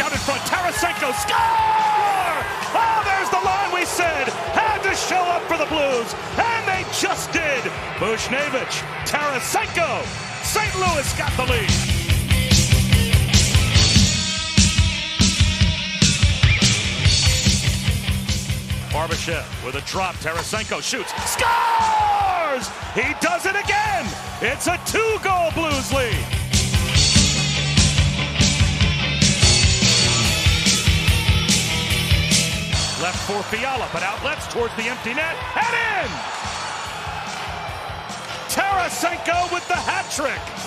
Out in front. Tarasenko score! Oh, there's the line we said had to show up for the Blues, and they just did. Buchnevich, Tarasenko, St. Louis got the lead. With a drop. Tarasenko shoots, scores! He does it again. It's a two-goal Blues lead. Left for Fiala, but outlets towards the empty net and in. Tarasenko with the hat trick.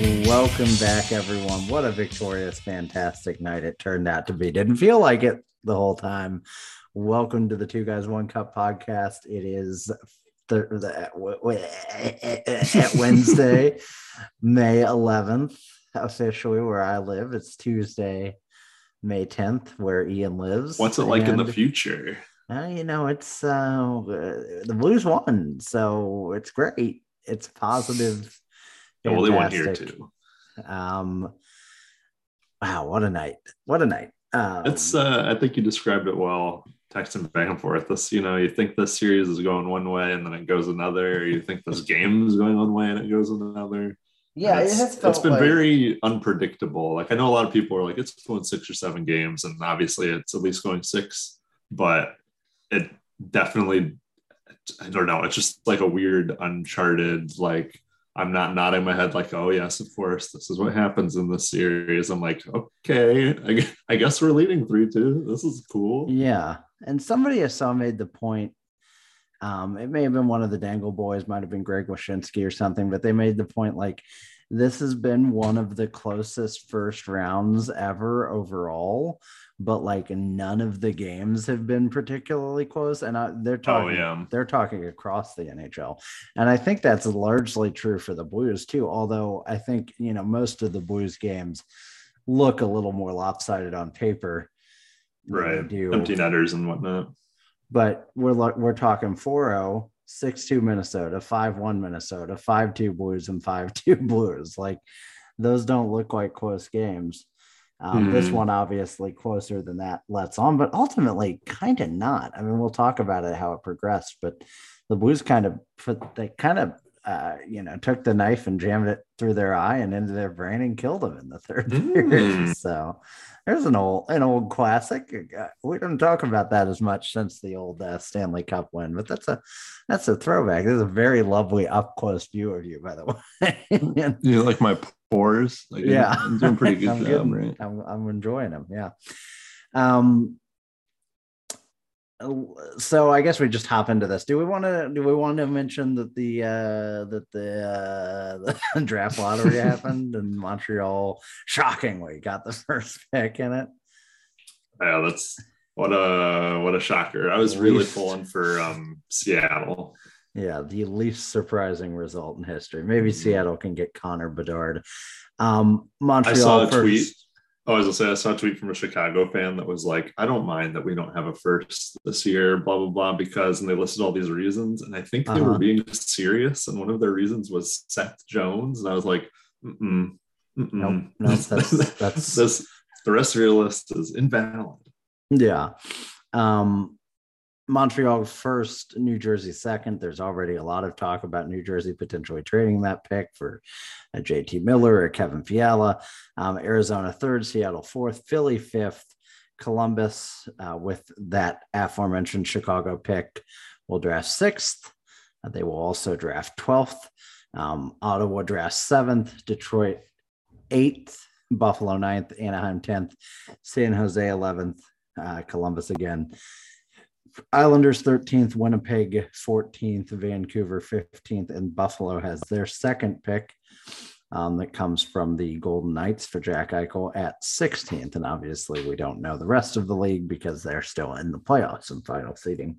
Welcome back, everyone. What a victorious, fantastic night it turned out to be. Didn't feel like it the whole time. Welcome to the Two Guys One Cup podcast. It is th- the, Wednesday, May 11th, officially where I live. It's Tuesday, May 10th, where Ian lives. What's it like in the future? uh, you know, it's uh, the Blues won, so it's great. It's positive. Yeah, well, they won here too. Um, wow, what a night! What a night! Um, It's uh, I think you described it well. Texting back and forth. This, you know, you think this series is going one way and then it goes another. Or you think this game is going one way and it goes another. yeah, it it's, has felt it's been like- very unpredictable. Like I know a lot of people are like, it's going six or seven games, and obviously it's at least going six, but it definitely, I don't know. It's just like a weird, uncharted. Like I'm not nodding my head like, oh yes, of course, this is what happens in this series. I'm like, okay, I, guess we're leading three two. This is cool. Yeah, and somebody I saw made the point. Um, it may have been one of the Dangle boys, might have been Greg Wyshynski or something, but they made the point like this has been one of the closest first rounds ever overall, but like none of the games have been particularly close. And I, they're Oh talking, yeah, they're talking across the NHL. And I think that's largely true for the Blues too. Although I think, you know, most of the Blues games look a little more lopsided on paper. right. Empty netters and whatnot. but we're we're talking 4-0 6-2 minnesota 5-1 minnesota 5-2 blues and 5-2 blues like those don't look like close games um, this Hmm. one obviously closer than that lets on but ultimately kind of not i mean we'll talk about it how it progressed but the blues kind of put they kind of uh, you know took the knife and jammed it through their eye and into their brain and killed them in the third Hmm. period so there's an old an old classic. Uh, We don't talk about that as much since the old uh, Stanley Cup win, but that's a that's a throwback. This is a very lovely up close view of you, by the way. You like my pores? Like, yeah, I'm doing pretty good I'm job, getting- right? I'm, I'm enjoying them. Yeah. Um. So I guess we just hop into this. Do we want to? Do we want to mention that the uh, that the uh, the draft lottery happened and Montreal shockingly got the first pick in it? Yeah, that's what a what a shocker. I was really Least- pulling for um Seattle. Yeah, the least surprising result in history. Maybe Mhm. Seattle can get Connor Bedard. Um, I Montreal saw a first. tweet. Oh, as I say I saw a tweet from a Chicago fan that was like, I don't mind that we don't have a first this year, blah blah blah, because and they listed all these reasons. And I think they Uh-huh. were being serious. And one of their reasons was Seth Jones. And I was like, mm-mm, mm-mm. Nope, nope, that's- that's- this the rest of your list is invalid. Yeah. Um, Montreal first, New Jersey second. There's already a lot of talk about New Jersey potentially trading that pick for a JT Miller or Kevin Fiala. Um, Arizona third, Seattle fourth, Philly fifth, Columbus uh, with that aforementioned Chicago pick will draft sixth. Uh, they will also draft 12th. Um, Ottawa drafts seventh, Detroit eighth, Buffalo ninth, Anaheim 10th, San Jose 11th, uh, Columbus again. Islanders 13th, Winnipeg 14th, Vancouver 15th, and Buffalo has their second pick. um, that comes from the Golden Knights for Jack Eichel at 16th. And obviously, we don't know the rest of the league because they're still in the playoffs and final seeding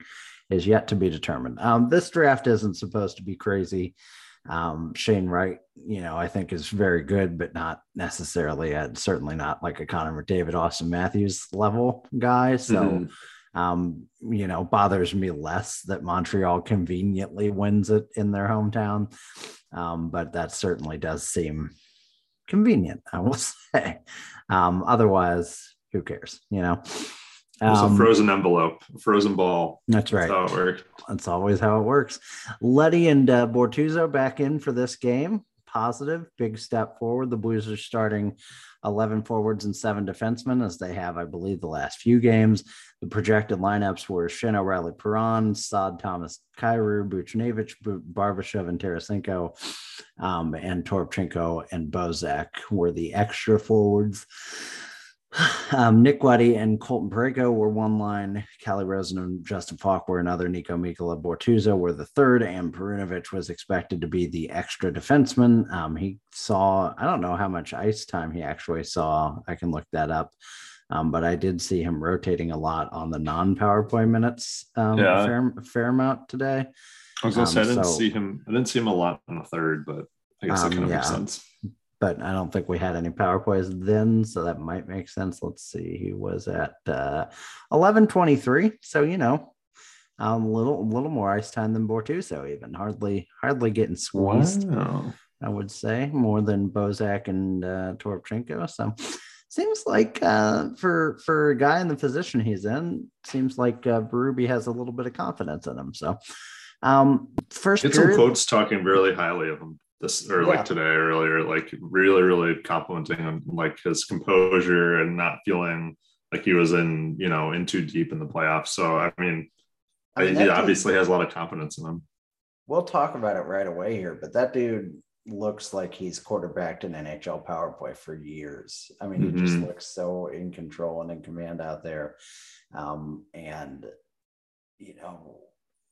is yet to be determined. Um, this draft isn't supposed to be crazy. Um, Shane Wright, you know, I think is very good, but not necessarily, a, certainly not like a Connor McDavid, Austin Matthews level guy. So, mm-hmm. Um, you know, bothers me less that Montreal conveniently wins it in their hometown. Um, but that certainly does seem convenient, I will say. Um, otherwise, who cares, you know? It's um, a frozen envelope, a frozen ball. That's right. That's how it works. That's always how it works. Leddy and uh, Bortuzzo back in for this game. Positive, big step forward. The Blues are starting 11 forwards and seven defensemen, as they have, I believe, the last few games. The projected lineups were Schenn O'Reilly Perron, Saad Thomas Kyrou, Buchnevich, Barbashev, and Tarasenko, um, and Toropchenko and Bozak were the extra forwards. Um, Nick Leddy and Colton Parayko were one line. Calle Rosen and Justin Faulk were another. Niko Mikkola Bortuzzo were the third, and Perunovich was expected to be the extra defenseman. Um, he saw, I don't know how much ice time he actually saw. I can look that up. Um, but I did see him rotating a lot on the non-power play minutes. Um, yeah. fair, fair amount today. I was gonna say I didn't so, see him. I didn't see him a lot on the third, but I guess that um, kind of yeah. makes sense but I don't think we had any power plays then, so that might make sense. Let's see, he was at uh, eleven twenty three, so you know, a um, little little more ice time than Bortuzzo, even hardly hardly getting squeezed. Wow. I would say more than Bozak and uh, Toropchenko. So seems like uh, for for a guy in the position he's in, seems like uh, Berube has a little bit of confidence in him. So um, first, get some quotes talking really highly of him this or yeah. like today earlier, like really, really complimenting him, like his composure and not feeling like he was in, you know, in too deep in the playoffs. So, I mean, I mean he obviously has a lot of confidence in him. We'll talk about it right away here, but that dude looks like he's quarterbacked an NHL power play for years. I mean, mm-hmm. he just mm-hmm. looks so in control and in command out there. Um, and, you know,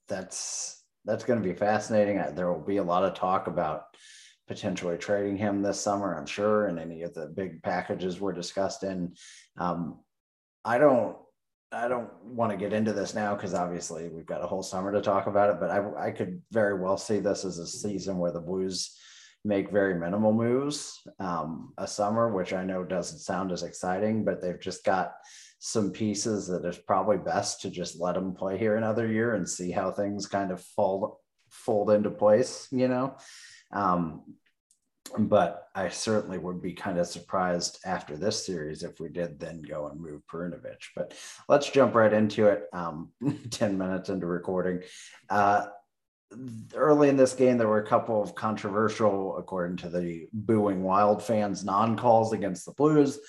that's that's going to be fascinating. There will be a lot of talk about potentially trading him this summer, I'm sure, and any of the big packages were discussed in. Um, I don't, I don't want to get into this now because obviously we've got a whole summer to talk about it. But I, I could very well see this as a season where the Blues make very minimal moves um, a summer, which I know doesn't sound as exciting, but they've just got some pieces that it's probably best to just let them play here another year and see how things kind of fold fold into place, you know. Um, but I certainly would be kind of surprised after this series if we did then go and move Perunovich. But let's jump right into it. Um, 10 minutes into recording. Uh, early in this game, there were a couple of controversial, according to the booing Wild fans, non calls against the Blues.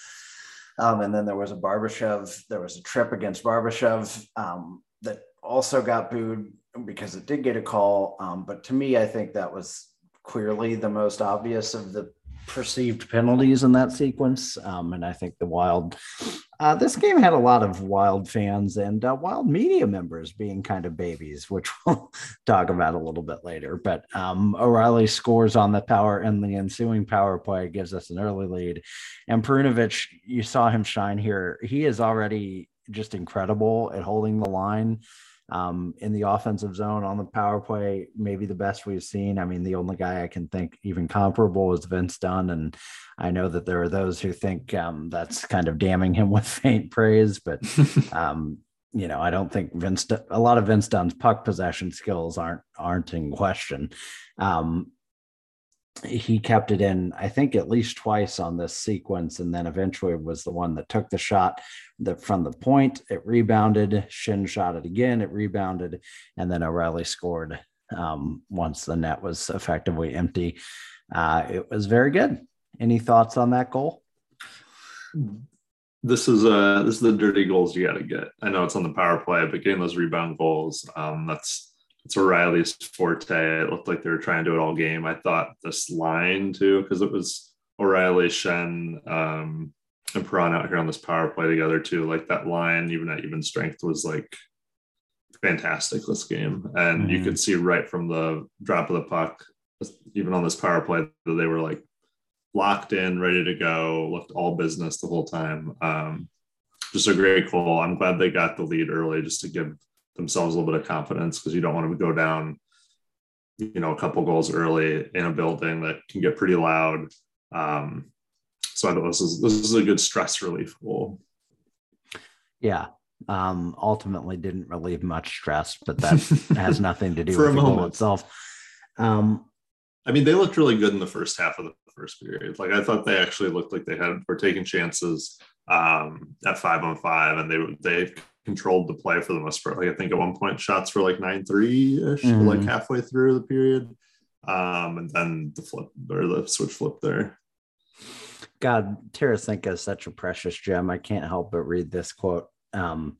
Um, and then there was a Barbashev, there was a trip against Barbashev um, that also got booed because it did get a call. Um, but to me, I think that was clearly the most obvious of the perceived penalties in that sequence. Um, and I think the Wild, uh, this game had a lot of Wild fans and uh, Wild media members being kind of babies, which we'll talk about a little bit later. But um, O'Reilly scores on the power and the ensuing power play gives us an early lead. And Perunovich, you saw him shine here. He is already just incredible at holding the line um, in the offensive zone on the power play, maybe the best we've seen. I mean, the only guy I can think even comparable is Vince Dunn. And I know that there are those who think um, that's kind of damning him with faint praise, but, um, you know, I don't think Vince, a lot of Vince Dunn's puck possession skills aren't, aren't in question. Um, he kept it in, I think, at least twice on this sequence, and then eventually was the one that took the shot that from the point. It rebounded. Schenn shot it again. It rebounded, and then O'Reilly scored um, once the net was effectively empty. Uh, it was very good. Any thoughts on that goal? This is uh this is the dirty goals you got to get. I know it's on the power play, but getting those rebound goals, um, that's it's O'Reilly's forte. It looked like they were trying to do it all game. I thought this line too, because it was O'Reilly, Schenn, um, and Perron out here on this power play together too. Like that line, even at even strength, was like fantastic this game. And mm-hmm. you could see right from the drop of the puck, even on this power play, that they were like locked in, ready to go, looked all business the whole time. Um, just a great goal. I'm glad they got the lead early just to give themselves a little bit of confidence because you don't want to go down, you know, a couple goals early in a building that can get pretty loud. Um, so I thought this is this is a good stress relief goal. Yeah. Um, ultimately didn't relieve much stress, but that has nothing to do For with the goal itself. Um, I mean, they looked really good in the first half of the first period. Like I thought they actually looked like they had were taking chances um, at five on five, and they they controlled the play for the most part. Like I think at one point shots were like nine three ish, Mhm. like halfway through the period, um, and then the flip or the switch flip there. God, Tarasenko is such a precious gem. I can't help but read this quote. Um,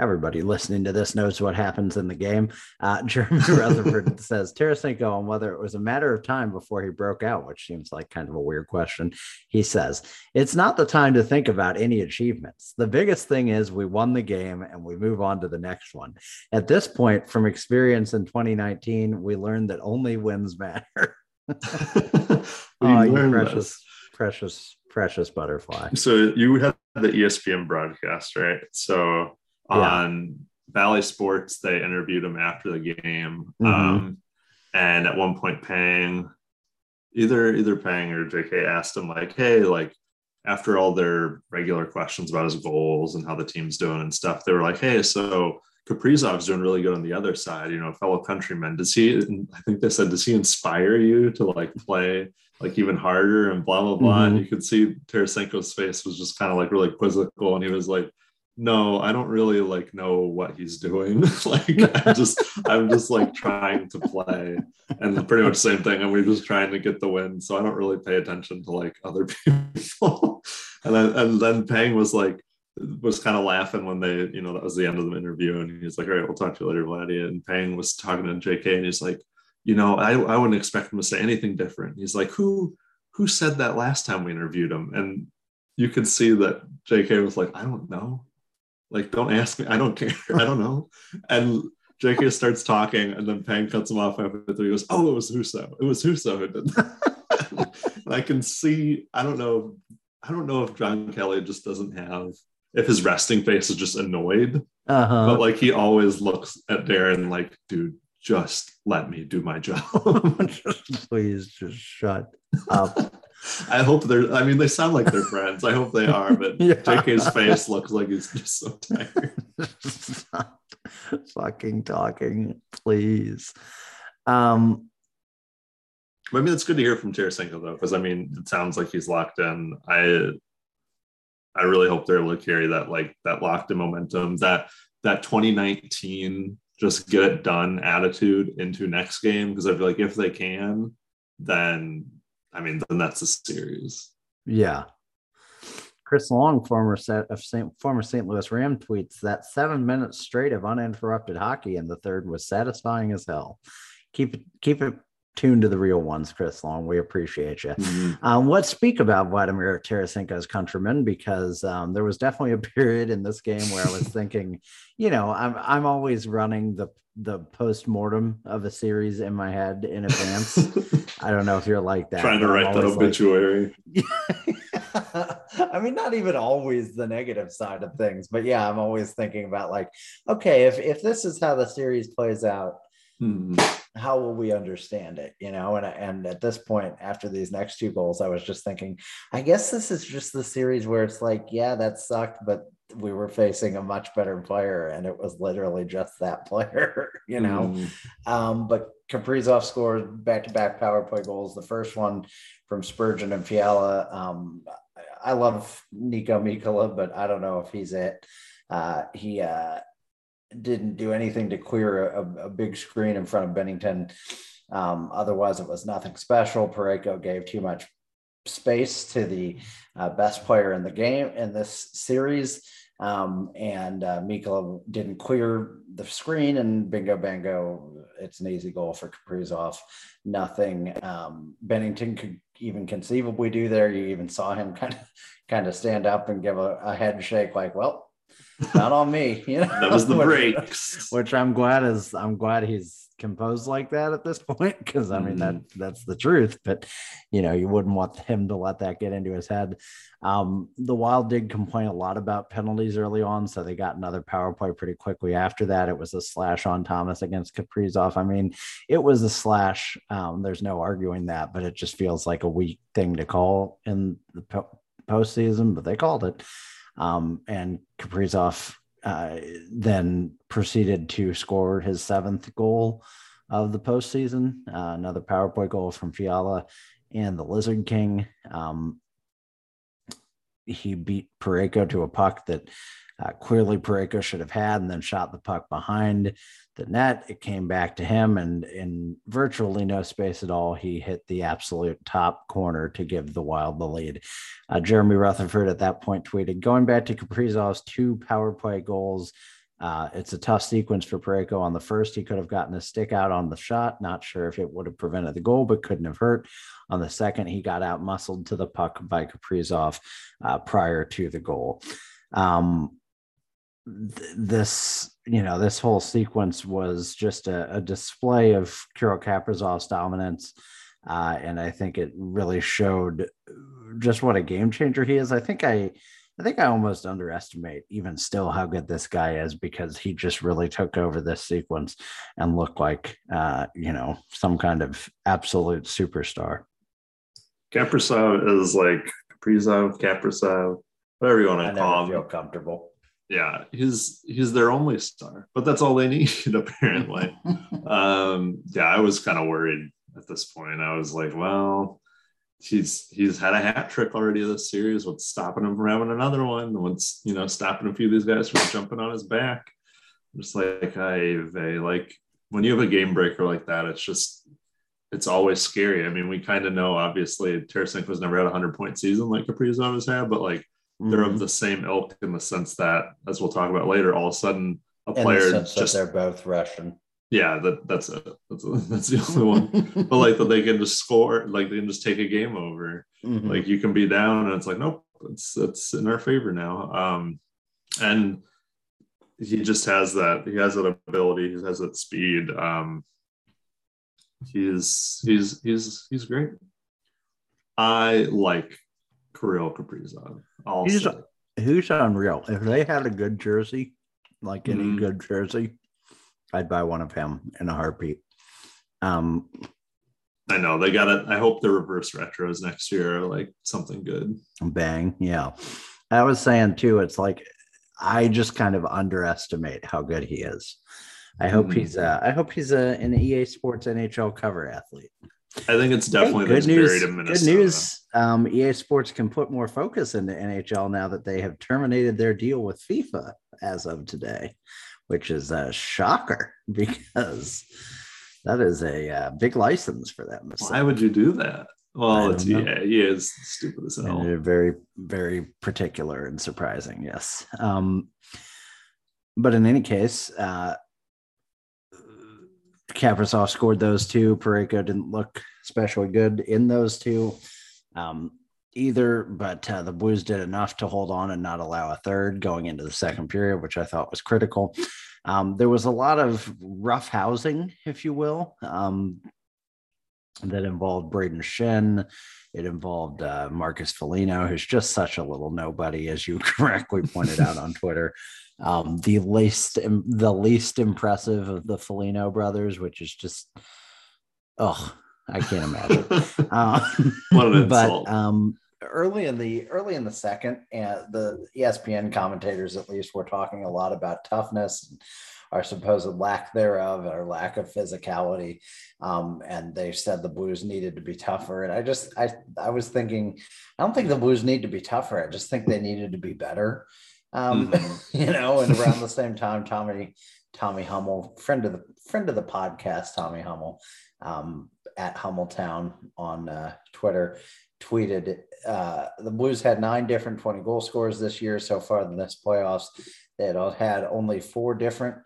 everybody listening to this knows what happens in the game. Uh, Jeremy Rutherford says Tarasenko on whether it was a matter of time before he broke out, which seems like kind of a weird question. He says, It's not the time to think about any achievements. The biggest thing is we won the game and we move on to the next one. At this point, from experience in 2019, we learned that only wins matter. Oh, you precious, this. precious, precious butterfly. So you had the ESPN broadcast, right? So. On Bally Sports, they interviewed him after the game. Mhm. Um, and at one point, Pang, either either Pang or JK asked him, like, hey, like after all their regular questions about his goals and how the team's doing and stuff, they were like, hey, so Kaprizov's doing really good on the other side, you know, fellow countrymen. Does he, I think they said, does he inspire you to like play like even harder and blah, blah, blah. And Mhm. you could see Tarasenko's face was just kind of like really quizzical. And he was like, no, I don't really like know what he's doing. like I'm just, I'm just like trying to play and pretty much same thing. And we're just trying to get the win. So I don't really pay attention to like other people. and then, and then Pang was like, was kind of laughing when they, you know, that was the end of the interview. And he's like, all right, we'll talk to you later, Vladdy. And Pang was talking to JK and he's like, you know, I, I wouldn't expect him to say anything different. He's like, who, who said that last time we interviewed him? And you could see that JK was like, I don't know. Like, don't ask me. I don't care. I don't know. And JK starts talking, and then Pang cuts him off after three. He goes, "Oh, it was Huso. It was Huso who did." That. and I can see. I don't know. I don't know if John Kelly just doesn't have. If his resting face is just annoyed, Uh-huh. but like he always looks at Darren like, "Dude, just let me do my job." Please just shut up. I hope they're. I mean, they sound like they're friends. I hope they are. But Yeah. JK's face looks like he's just so tired. Stop fucking talking, please. Um, I mean, it's good to hear from Tarasenko though, because I mean, it sounds like he's locked in. I, I really hope they're able to carry that like that locked in momentum, that that 2019 just get it done attitude into next game. Because I feel like if they can, then I mean, then that's a series. yeah. Chris Long, former of uh, Saint, former St. Louis Ram, tweets that seven minutes straight of uninterrupted hockey in the third was satisfying as hell. Keep it, keep it tuned to the real ones, Chris Long. We appreciate you. Um, let's speak about Vladimir Tarasenko's countrymen because um, there was definitely a period in this game where I was thinking, you know, I'm I'm always running the the post mortem of a series in my head in advance. I don't know if you're like that. Trying to write that always like- obituary. I mean, not even always the negative side of things, but yeah, I'm always thinking about like, okay, if if this is how the series plays out, Hmm. How will we understand it you know? And and at this point after these next two goals i was just thinking i guess this is just the series where it's like yeah that sucked but we were facing a much better player and it was literally just that player you know? Hmm. um but kaprizov scored back-to-back power play goals. The first one from spurgeon and fiala um i love niko mikkola but i don't know if he's it. Uh he uh didn't do anything to clear a, a big screen in front of Binnington. Um, otherwise, it was nothing special. Parayko gave too much space to the uh, best player in the game in this series. Um, and uh, didn't clear the screen, and bingo, bango, it's an easy goal for Kaprizov. Nothing um, Binnington could even conceivably do there. You even saw him kind of kind of stand up and give a, a head shake, like, well, not on me. You know, that was the which, breaks. Which I'm glad is I'm glad he's composed like that at this point because I mean that Mm-hmm. that's the truth. But you know, you wouldn't want him to let that get into his head. Um, the Wild did complain a lot about penalties early on, so they got another power play pretty quickly after that. It was a slash on Thomas against Kaprizov. I mean, it was a slash. Um, there's no arguing that, but it just feels like a weak thing to call in the po- postseason, but they called it. Um, and Kaprizov uh, then proceeded to score his seventh goal of the postseason, uh, another power play goal from Fiala and the Lizard King. Um, he beat Parayko to a puck that uh, clearly Parayko should have had, and then shot the puck behind the net. It came back to him, and in virtually no space at all, he hit the absolute top corner to give the Wild the lead. Uh, Jeremy Rutherford at that point tweeted, "Going back to Kaprizov's two power play goals." Uh, it's a tough sequence for Parayko on the first. He could have gotten a stick out on the shot. Not sure if it would have prevented the goal, but couldn't have hurt. On the second, he got out muscled to the puck by Kaprizov uh, prior to the goal. Um, th- this, you know, this whole sequence was just a, a display of Kirill Kaprizov's dominance. Uh, and I think it really showed just what a game changer he is. I think I, I think I almost underestimate even still how good this guy is because he just really took over this sequence and looked like, uh, you know, some kind of absolute superstar. Kaprizov is like Kaprizov, Kaprizov, whatever you want I to call never him. feel comfortable. Yeah, he's he's their only star, but that's all they need apparently. um, yeah, I was kind of worried at this point. I was like, well, he's he's had a hat trick already this series. What's stopping him from having another one? What's you know stopping a few of these guys from jumping on his back? Just like I like when you have a game breaker like that, it's just it's always scary. I mean, we kind of know obviously Tarasenko's never had a hundred point season like Kaprizov has had, but like they're Mhm. of the same ilk in the sense that, as we'll talk about later, all of a sudden a In the player just they're both Russian. yeah, that that's it. That's, that's the only one. but like that they can just score, like they can just take a game over. Mhm. Like you can be down, and it's like nope, it's it's in our favor now. Um, and he just has that. He has that ability. He has that speed. Um, he's he's he's he's great. I like Kirill Kaprizov. I'll He's- who's unreal. If they had a good jersey, like any Mhm. good jersey, I'd buy one of him in a heartbeat. Um, I know they got it. I hope the reverse retros next year are like something good. bang, yeah. I was saying too, it's like I just kind of underestimate how good he is. I hope Mhm. he's uh, I hope he's a, an EA Sports NHL cover athlete. I think it's definitely Hey, good news. Good news. Um, EA Sports can put more focus into NHL now that they have terminated their deal with FIFA as of today, which is a shocker because that is a uh, big license for them. So- Why would you do that? Well, it's know. EA. He is stupid as hell. they're very, very particular and surprising. Yes. Um, but in any case, uh, Kaprizov scored those two. Parayko didn't look especially good in those two um, either, but uh, the Blues did enough to hold on and not allow a third going into the second period, which I thought was critical. Um, there was a lot of rough housing, if you will, um, that involved Brayden Schenn. It involved uh, Marcus Foligno, who's just such a little nobody, as you correctly pointed out on Twitter. Um, the least, the least impressive of the Foligno brothers, which is just, oh, I can't imagine. Um, What an insult. but um, early in the early in the second, and the ESPN commentators at least were talking a lot about toughness, and our supposed lack thereof, or lack of physicality, um, and they said the Blues needed to be tougher. And I just I I was thinking, I don't think the Blues need to be tougher. I just think they needed to be better. Um, Mhm. you know, and around the same time, Tommy Tommy Hummel, friend of the friend of the podcast, Tommy Hummel, um, at Hummeltown on uh, Twitter, tweeted uh, the Blues had nine different 20 goal scores this year so far in this playoffs. They had had only four different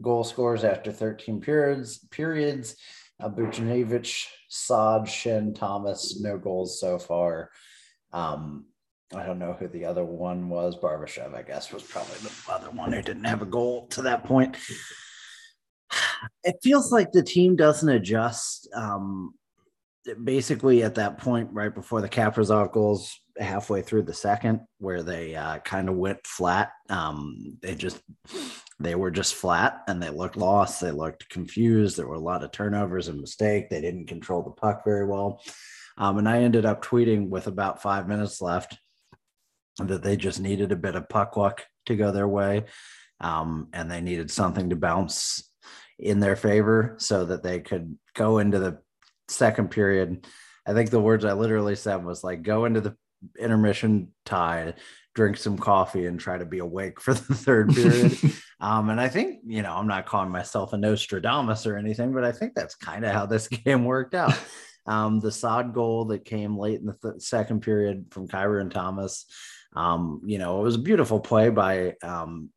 goal scores after 13 periods. Periods. Uh, Buchnevich, Saad, Schenn, Thomas, no goals so far. Um, I don't know who the other one was. Barbashev, I guess, was probably the other one who didn't have a goal to that point. It feels like the team doesn't adjust. Um, basically, at that point, right before the Kaprizov goals, halfway through the second, where they uh, kind of went flat. Um, they just they were just flat and they looked lost. They looked confused. There were a lot of turnovers and mistake. They didn't control the puck very well. Um, and I ended up tweeting with about five minutes left that they just needed a bit of puck luck to go their way. Um, and they needed something to bounce in their favor so that they could go into the second period. I think the words I literally said was like, go into the intermission tied, drink some coffee, and try to be awake for the third period. um, and I think, you know, I'm not calling myself a Nostradamus or anything, but I think that's kind of how this game worked out. Um, the Saad goal that came late in the th- second period from Kyrou and Thomas, um, you know, it was a beautiful play by um,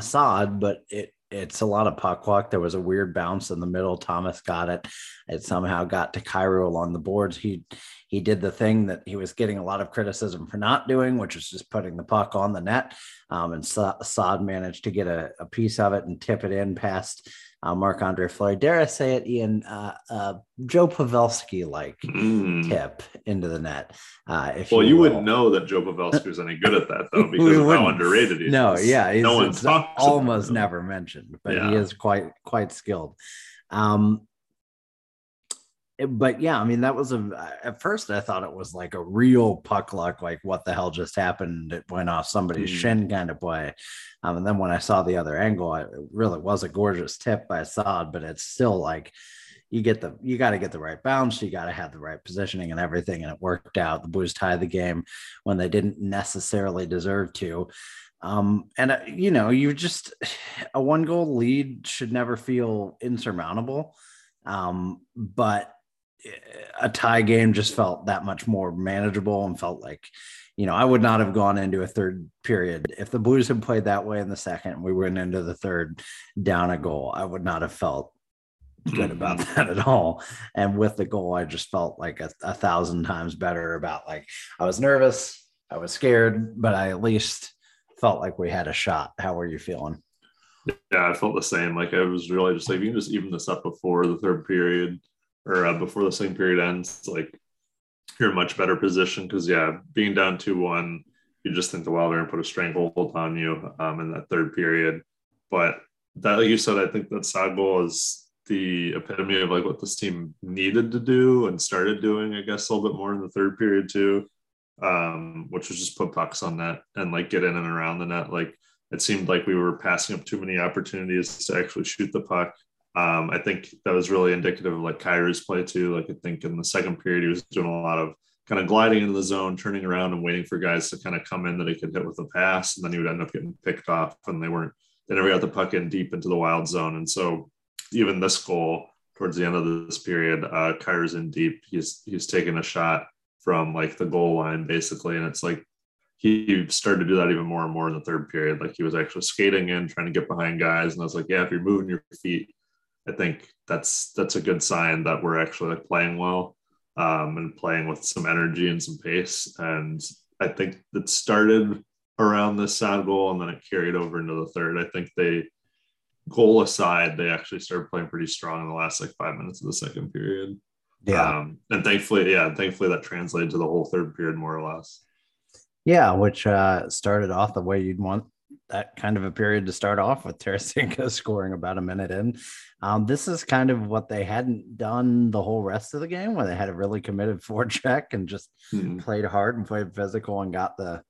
Saad, but it it's a lot of puck luck. There was a weird bounce in the middle. Thomas got it. It somehow got to Kyrou along the boards. He he did the thing that he was getting a lot of criticism for not doing, which was just putting the puck on the net. Um, and Saad managed to get a, a, piece of it and tip it in past uh, Marc Andre Fleury. Dare I say it, Ian? Uh, uh, Joe Pavelski like mm. tip into the net. Uh, if well, you, you wouldn't know that Joe Pavelski was any good at that though, because of how underrated he no, is. No, yeah, no one almost never mentioned, but yeah. he is quite quite skilled. Um, but yeah, I mean, that was a, at first I thought it was like a real puck luck, like what the hell just happened? It went off somebody's mm. shin kind of play. Um, and then when I saw the other angle, it really was a gorgeous tip by Saad, but it's still like you get the, you got to get the right bounce, you got to have the right positioning and everything. And it worked out. The Blues tied the game when they didn't necessarily deserve to. Um, and uh, you know, you just a one goal lead should never feel insurmountable. Um, but a tie game just felt that much more manageable and felt like, you know, I would not have gone into a third period if the Blues had played that way in the second. We went into the third down a goal. I would not have felt good about mm-hmm. that at all. And with the goal, I just felt like a, a thousand times better about like I was nervous, I was scared, but I at least felt like we had a shot. How were you feeling? Yeah, I felt the same. Like I was really just like you can just even this up before the third period or uh, before the same period ends, like you're in a much better position because yeah, being down two one, you just think the Wild are to put a stranglehold on you um, in that third period. But that, like you said, I think that Saad goal is the epitome of like what this team needed to do and started doing, I guess, a little bit more in the third period too, um, which was just put pucks on net and like get in and around the net. Like it seemed like we were passing up too many opportunities to actually shoot the puck. Um, I think that was really indicative of like Kyrou's play too. Like I think in the second period, he was doing a lot of kind of gliding into the zone, turning around and waiting for guys to kind of come in that he could hit with a pass. And then he would end up getting picked off and they weren't, they never got the puck in deep into the wild zone. And so even this goal towards the end of this period, uh, Kyrou's in deep. He's, he's taking a shot from like the goal line basically. And it's like, he started to do that even more and more in the third period. Like he was actually skating in, trying to get behind guys. And I was like, yeah, if you're moving your feet, I think that's that's a good sign that we're actually like playing well um, and playing with some energy and some pace. And I think it started around the Saad goal and then it carried over into the third. I think they goal aside, they actually started playing pretty strong in the last like five minutes of the second period. Yeah. Um, and thankfully, yeah, thankfully that translated to the whole third period more or less. Yeah, which uh, started off the way you'd want that kind of a period to start off with Tarasenko scoring about a minute in. Um, this is kind of what they hadn't done the whole rest of the game, where they had a really committed forecheck and just mm-hmm. played hard and played physical and got the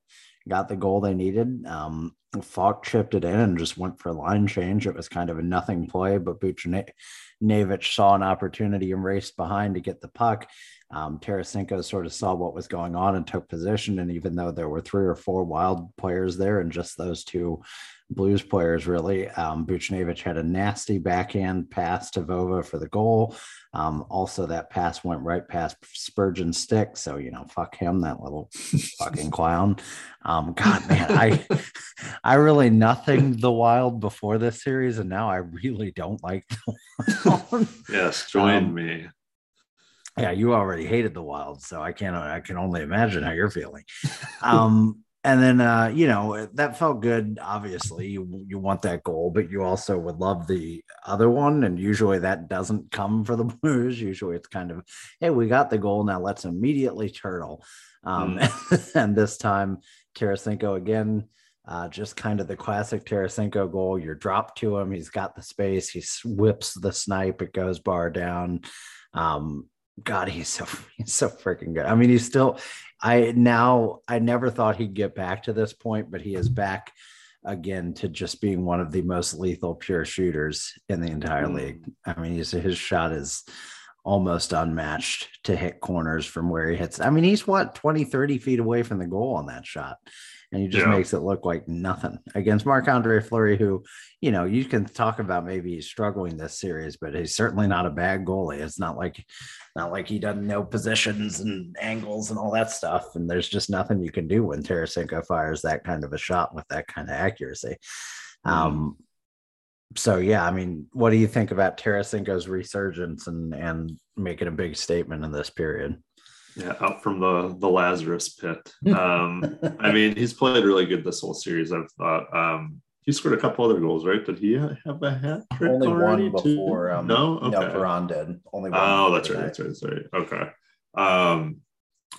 got the goal they needed. Um, Faulk chipped it in and just went for a line change. It was kind of a nothing play, but Buchnevich saw an opportunity and raced behind to get the puck. Um, Tarasenko sort of saw what was going on and took position. And even though there were three or four wild players there and just those two Blues players, really, um, Buchnevich had a nasty backhand pass to Vova for the goal. Um, also, that pass went right past Spurgeon's stick. So, you know, fuck him, that little fucking clown. Um, God, man, I, I really nothing the wild before this series. And now I really don't like the Yes, join um, me Yeah, you already hated the Wild, so I can't. I can only imagine how you're feeling. Um, and then uh, you know that felt good. Obviously, you you want that goal, but you also would love the other one. And usually that doesn't come for the Blues. Usually it's kind of, hey, we got the goal now. Let's immediately turtle. Um, mm. and this time, Tarasenko again, uh, just kind of the classic Tarasenko goal. You're dropped to him. He's got the space. He whips the snipe. It goes bar down. Um, God, he's so he's so freaking good. I mean, he's still I now I never thought he'd get back to this point, but he is back again to just being one of the most lethal pure shooters in the entire mm. league. I mean, he's, his shot is almost unmatched to hit corners from where he hits. I mean, he's what 20, 30 feet away from the goal on that shot and he just yeah. makes it look like nothing against Marc Andre Fleury, who, you know, you can talk about maybe he's struggling this series, but he's certainly not a bad goalie. It's not like, not like he doesn't know positions and angles and all that stuff. And there's just nothing you can do when Tarasenko fires that kind of a shot with that kind of accuracy. Mm-hmm. Um, so yeah, I mean, what do you think about Tarasenko's resurgence and and making a big statement in this period? Yeah, out from the the Lazarus pit. Um, I mean, he's played really good this whole series. I've thought. Um, he scored a couple other goals, right? Did he have a hat trick Only one before. Um, no, okay. no, Perron did. Only one. Oh, that's right, that's right. That's right. Okay. Um,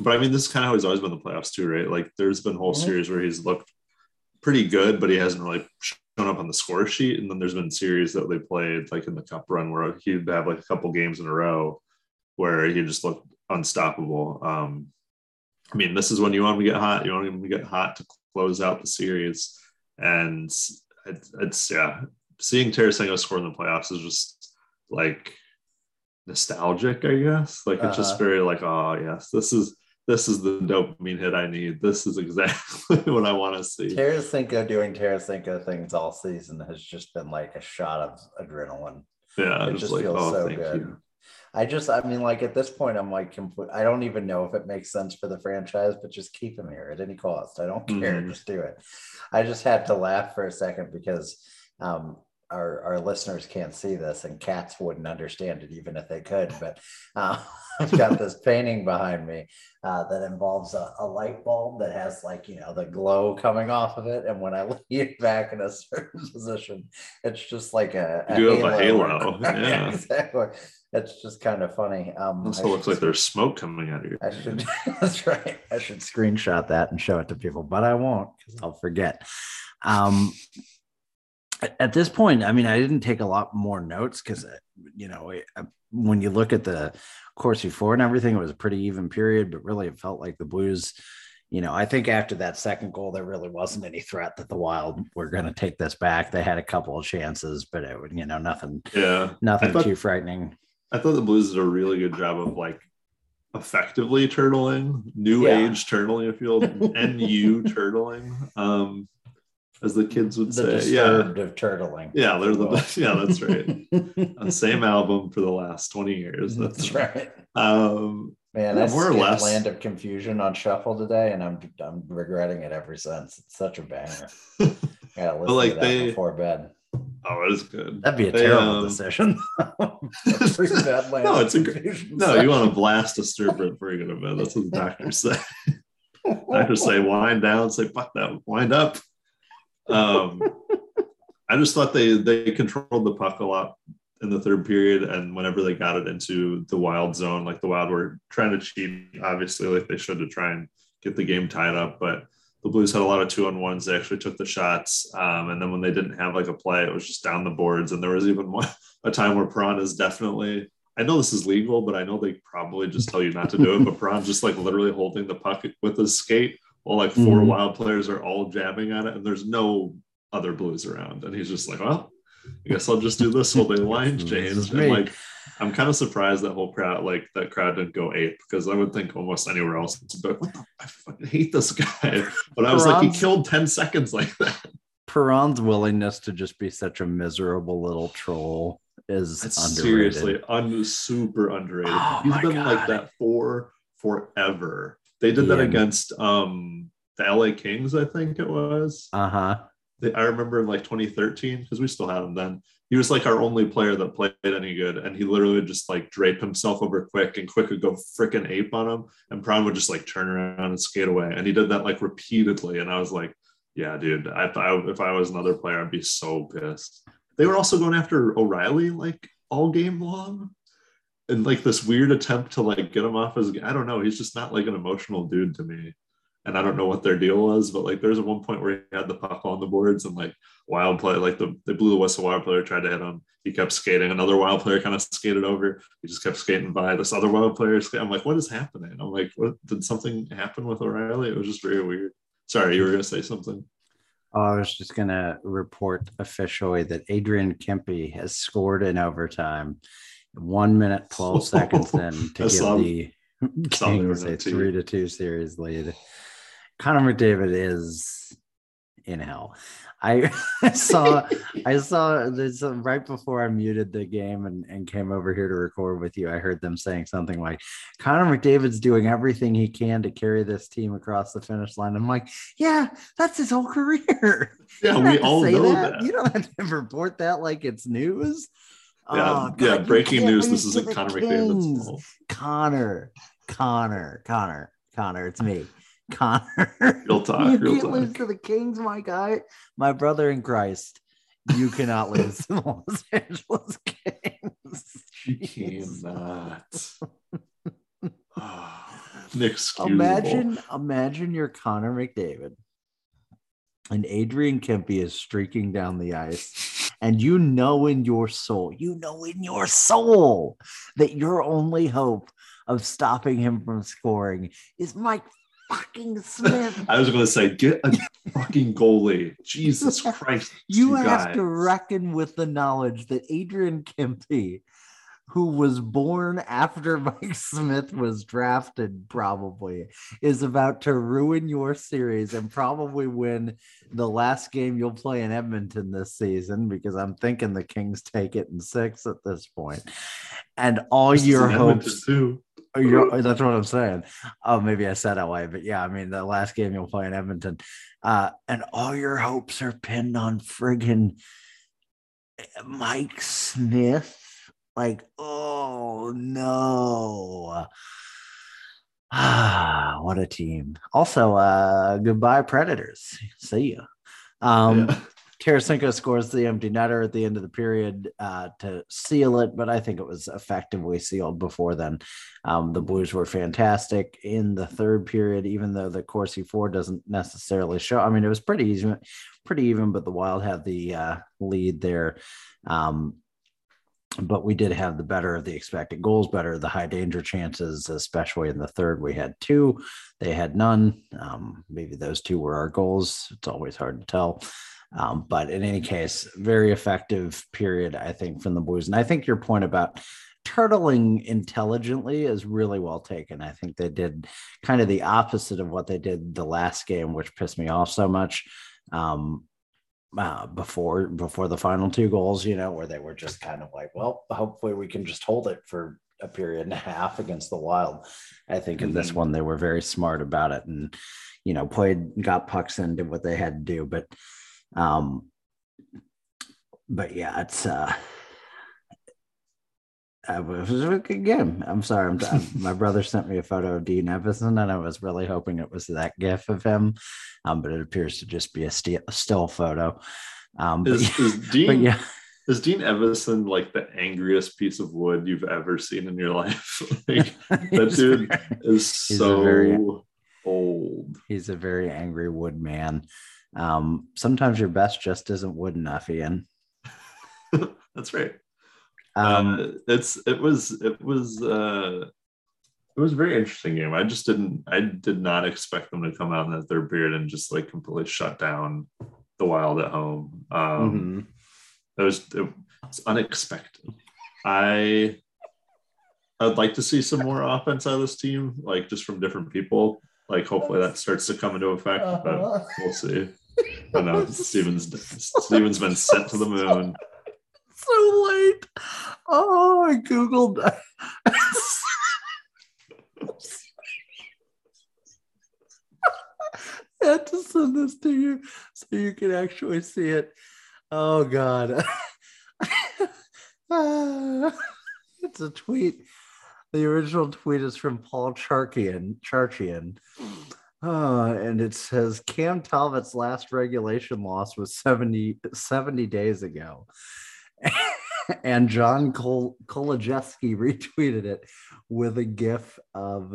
but I mean, this is kind of how he's always been the playoffs too, right? Like, there's been whole mm-hmm. series where he's looked pretty good, but he hasn't really shown up on the score sheet. And then there's been series that they played, like in the Cup run, where he'd have like a couple games in a row where he just looked unstoppable. Um, I mean, this is when you want to get hot. You want him to get hot to close out the series, and it's, it's yeah, seeing Tarasenko score in the playoffs is just like nostalgic, I guess. Like it's uh just uh-huh. very like, oh yes, this is this is the dopamine hit I need. This is exactly what I want to see. Tarasenko doing Tarasenko things all season has just been like a shot of adrenaline. Yeah, it just like, feels oh, so good. You. I just, I mean, like at this point, I'm like, complete, I don't even know if it makes sense for the franchise, but just keep him here at any cost. I don't care. Mm-hmm. Just do it. I just had to laugh for a second because um, our, our listeners can't see this and cats wouldn't understand it even if they could. But uh, I've got this painting behind me uh, that involves a, a, light bulb that has like, you know, the glow coming off of it. And when I lean back in a certain position, it's just like a, a you halo. have a halo. Yeah. exactly. It's just kind of funny. Um, also looks like there's smoke coming out of your. I should. That's right. I should screenshot that and show it to people, but I won't because I'll forget. Um, at this point, I mean, I didn't take a lot more notes because, uh, you know, when you look at the course before and everything, it was a pretty even period, but really it felt like the Blues, you know, I think after that second goal, there really wasn't any threat that the Wild were going to take this back. They had a couple of chances, but it would, you know, nothing, yeah, nothing thought, too frightening. I thought the Blues did a really good job of like effectively turtling, new yeah. age turtling, if you will, NU turtling. Um, as the kids would the say. Yeah, of turtling. Yeah, they're the best. Yeah, that's right. same album for the last twenty years. That's, that's right. Um, Man, yeah, I more or less Land of Confusion on shuffle today, and I'm I'm regretting it ever since. It's such a banger. Yeah, listen like to that they, before bed. Oh, it is good. That'd be a they, terrible um, decision. no, it's a great. No, you want to blast a stripper before you go to bed. That's what the doctors say. doctors say wind down. Say fuck that. Wind up. Um, I just thought they they controlled the puck a lot in the third period, and whenever they got it into the wild zone, like the wild were trying to cheat, obviously, like they should to try and get the game tied up, but the Blues had a lot of two on ones. They actually took the shots. Um, and then when they didn't have like a play, it was just down the boards. And there was even one, a time where Perron is definitely, I know this is legal, but I know they probably just tell you not to do it. But Perron's just like literally holding the puck with his skate while like 4 mm-hmm. wild players are all jabbing at it and there's no other blues around and he's just like well i guess i'll just do this while they line change and like i'm kind of surprised that whole crowd like that crowd didn't go ape because i would think almost anywhere else but what the, i fucking hate this guy but i was like he killed 10 seconds like that Perron's willingness to just be such a miserable little troll is underrated. seriously un- super underrated. Oh He's been God. like that for forever. They did that against um the LA Kings, I think it was. Uh huh. I remember in like 2013 because we still had him then. He was like our only player that played any good, and he literally would just like drape himself over Quick, and Quick would go freaking ape on him, and Perron would just like turn around and skate away, and he did that like repeatedly, and I was like, yeah, dude, if I if I was another player, I'd be so pissed. They were also going after O'Reilly like all game long and like this weird attempt to like get him off as I don't know. He's just not like an emotional dude to me. And I don't know what their deal was, but like there's a one point where he had the puck on the boards and like wild play, like the they blew the whistle. Wild player tried to hit him. He kept skating. Another wild player kind of skated over. He just kept skating by. This other wild player. I'm like, what is happening? I'm like, what did something happen with O'Reilly? It was just very weird. Sorry, you were gonna say something. Oh, I was just gonna report officially that Adrian Kempe has scored in overtime one minute, 12 seconds in to give the Kings a three to two series lead. Connor McDavid is in hell. I, saw I saw this uh, right before I muted the game and, and came over here to record with you. I heard them saying something like Connor McDavid's doing everything he can to carry this team across the finish line. I'm like, yeah, that's his whole career. Yeah, we all know that. that. You don't have to report that like it's news. Yeah, oh, God, yeah. Breaking news. This is a Connor McDavid's fault. Connor, Connor, Connor, Connor. It's me, Connor. Real talk. you real can't talk. lose to the Kings, my guy, my brother in Christ. You cannot lose to the Los Angeles Kings. You cannot. oh, imagine, imagine you're Connor McDavid, and Adrian Kempe is streaking down the ice and you know in your soul, you know in your soul that your only hope of stopping him from scoring is Mike fucking Smith. I was going to say, get a fucking goalie. Jesus Christ. you, you have guys. to reckon with the knowledge that Adrian Kempe who was born after Mike Smith was drafted, probably is about to ruin your series and probably win the last game you'll play in Edmonton this season because I'm thinking the Kings take it in six at this point. And all this your hopes. Too. that's what I'm saying. Oh, maybe I said that way, but yeah, I mean, the last game you'll play in Edmonton, uh, and all your hopes are pinned on friggin' Mike Smith like, oh no. Ah, what a team. Also, uh, goodbye, Predators. See ya. Um, yeah. Tarasenko scores the empty netter at the end of the period uh, to seal it, but I think it was effectively sealed before then. Um, the Blues were fantastic in the third period, even though the Corsi for doesn't necessarily show. I mean, it was pretty even, pretty even, but the Wild had the uh, lead there. Um, but we did have the better of the expected goals, better the high danger chances, especially in the third. We had two, they had none. Um, maybe those two were our goals. It's always hard to tell. Um, but in any case, very effective period, I think, from the Blues. And I think your point about turtling intelligently is really well taken. I think they did kind of the opposite of what they did the last game, which pissed me off so much. Um, uh, before before the final two goals, you know, where they were just kind of like, well, hopefully we can just hold it for a period and a half against the Wild. I think in this mm-hmm. one they were very smart about it and you know played got pucks and did what they had to do, but um, but yeah, it's uh it was a good game. I'm sorry. I'm, I'm, my brother sent me a photo of Dean Evason, and I was really hoping it was that GIF of him, um, but it appears to just be a, st- a still photo. Um, is, but, is Dean? yeah. Is Dean Evason like the angriest piece of wood you've ever seen in your life? like, that dude very, is so very, old. He's a very angry wood man. Um, sometimes your best just isn't wood enough, Ian. That's right. Um, uh, it's it was it was uh, it was a very interesting game. I just didn't I did not expect them to come out in that third period and just like completely shut down the Wild at home. Um, mm-hmm. It was it, it's unexpected. I I'd like to see some more offense out of this team, like just from different people. Like hopefully that starts to come into effect, but uh-huh. we'll see. I know Steven's Steven's been sent to the moon so late. Oh, I googled. I had to send this to you so you can actually see it. Oh God. it's a tweet. The original tweet is from Paul Charkian. Charchian. Uh, and it says Cam Talbot's last regulation loss was 70, 70 days ago. and John Kol- Kolodziejski retweeted it with a gif of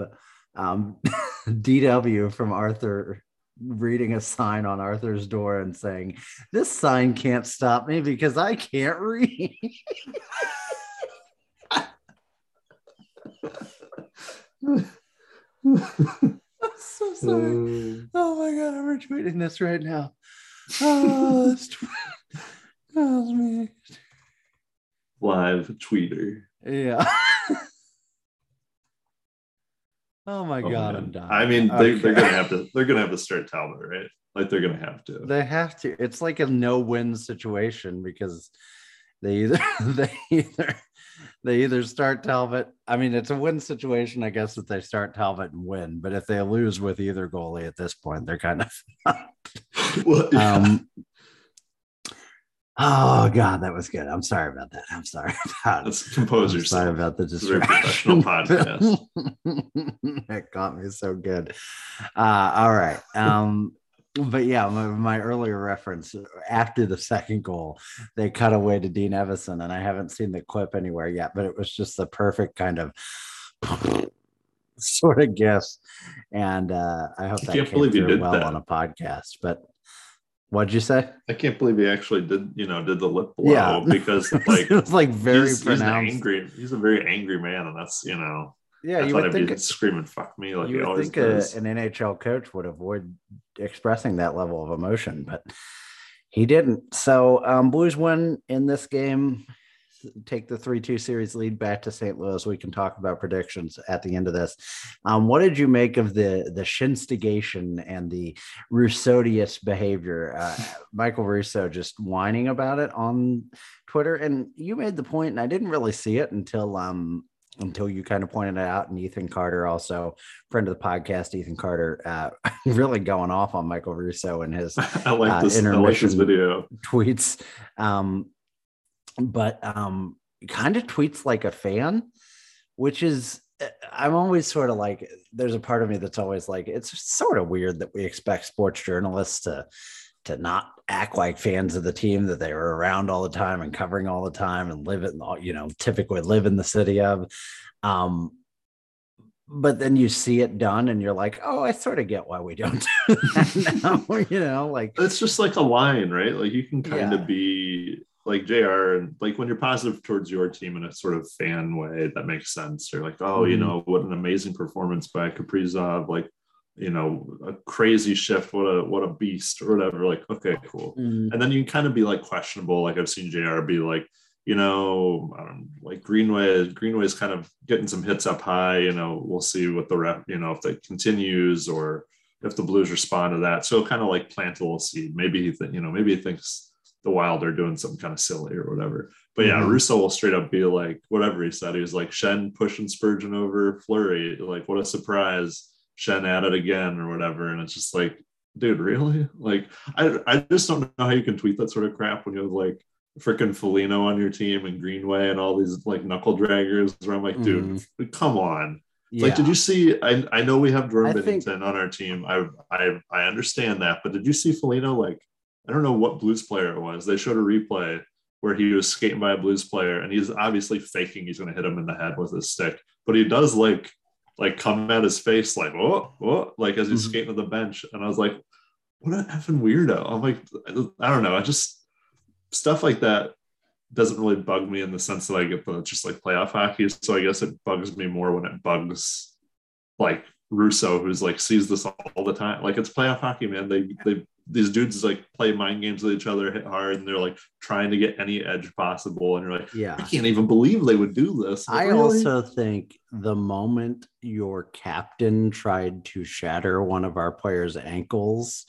um, DW from Arthur reading a sign on Arthur's door and saying, This sign can't stop me because I can't read. I'm so sorry. Oh my god, I'm retweeting this right now. Oh, that's tw- oh, me. Live tweeter. Yeah. oh my Oh, god, man. I'm done. I mean, they, they're gonna have to. They're gonna have to start Talbot, right? Like they're gonna have to. They have to. It's like a no-win situation because they either they either they either start Talbot. I mean, it's a win situation, I guess, if they start Talbot and win. But if they lose with either goalie at this point, they're kind of. Well, yeah. um, oh God, that was good. I'm sorry about that. I'm sorry about it. Let's I'm sorry about the It's a professional distraction. that got me so good. Uh, all right. Um, but yeah, my, my earlier reference after the second goal, they cut away to Dean Evason, and I haven't seen the clip anywhere yet, but it was just the perfect kind of sort of guess. And uh, I hope I that can't believe you did well that. on a podcast. But what'd you say? I can't believe he actually did. You know, did the lip blow Yeah. because like it was like very he's, he's angry. He's a very angry man, and that's you know. yeah, I you thought would think be screaming "fuck me" like he you would think a, an NHL coach would avoid expressing that level of emotion, but he didn't. So um, Blues win in this game, take the three-two series lead back to St. Louis. We can talk about predictions at the end of this. Um, what did you make of the the shinstigation and the Rousseaudius behavior? Uh, Michael Russo just whining about it on Twitter, and you made the point, and I didn't really see it until um until you kind of pointed it out, and Ethan Carter, also friend of the podcast, Ethan Carter, uh, really going off on Michael Russo and his I like uh, this. I like this video. tweets. Um, but um, kind of tweets like a fan, which is uh, I'm always sort of like there's a part of me that's always like it's sort of weird that we expect sports journalists to to not act like fans of the team that they were around all the time and covering all the time and live in you know typically live in the city of um but then you see it done and you're like oh i sort of get why we don't do that now you know like It's just like a line, right? Like you can kind Yeah. of be like JR and like when you're positive towards your team in a sort of fan way, that makes sense. You're like, oh, you Mhm. know, what an amazing performance by Kaprizov, like, you know, a crazy shift, what a what a beast or whatever. Like, okay, cool. mm, And then you can kind of be like questionable. Like I've seen JR be like, you know, I don't like Greenway. Greenway's kind of getting some hits up high. You know, we'll see what the rep, you know, if that continues or if the Blues respond to that. So kind of like plant a little seed. Maybe he, th- you know, maybe he thinks the Wild are doing something kind of silly or whatever. But yeah, Mhm. Russo will straight up be like, whatever he said. He was like Schenn pushing Spurgeon over Fleury. Like, what a surprise! Schenn at it again or whatever. And it's just like, dude, really? Like, I I just don't know how you can tweet that sort of crap when you have like freaking Foligno on your team and Greenway and all these like knuckle draggers. Where I'm like, dude, come on. Yeah. Like, did you see? I, I know we have Jordan I think- on our team. I, I I understand that, but did you see Foligno? Like, I don't know what Blues player it was. They showed a replay where he was skating by a Blues player, and he's obviously faking he's going to hit him in the head with his stick, but he does like like come at his face like oh oh like as he's Mhm. skating to the bench, and I was like, what an effing weirdo. I'm like, I don't know. I just stuff like that doesn't really bug me in the sense that I get the just like playoff hockey. So I guess it bugs me more when it bugs like Russo, who's like sees this all the time. Like it's playoff hockey, man. They they these dudes like play mind games with each other, hit hard, and they're like trying to get any edge possible. And you're like, yeah, I can't even believe they would do this. Like, I really? also think the moment your captain tried to shatter one of our players' ankles,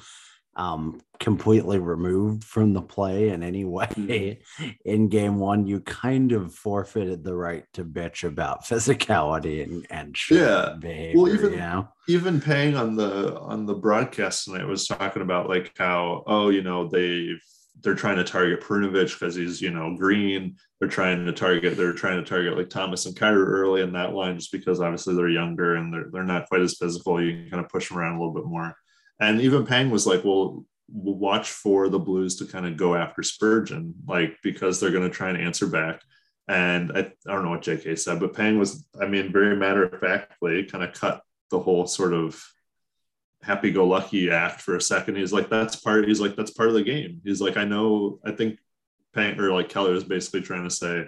um, completely removed from the play in any way mm-hmm. in game one, you kind of forfeited the right to bitch about physicality and, and yeah. behavior. Well, even, you know? even Pang on the on the broadcast tonight was talking about like how, oh, you know, they've they're trying to target Perunovich because he's, you know, green. They're trying to target, they're trying to target like Thomas and Kyrou early in that line just because obviously they're younger and they're they're not quite as physical. You can kind of push them around a little bit more. And even Pang was like, well, watch for the Blues to kind of go after Spurgeon, like because they're going to try and answer back. And I, I don't know what JK said, but Pang was, I mean, very matter of factly kind of cut the whole sort of happy go lucky act for a second. He's like, that's part, he's like, that's part of the game. He's like, I know, I think Pang or like Keller is basically trying to say,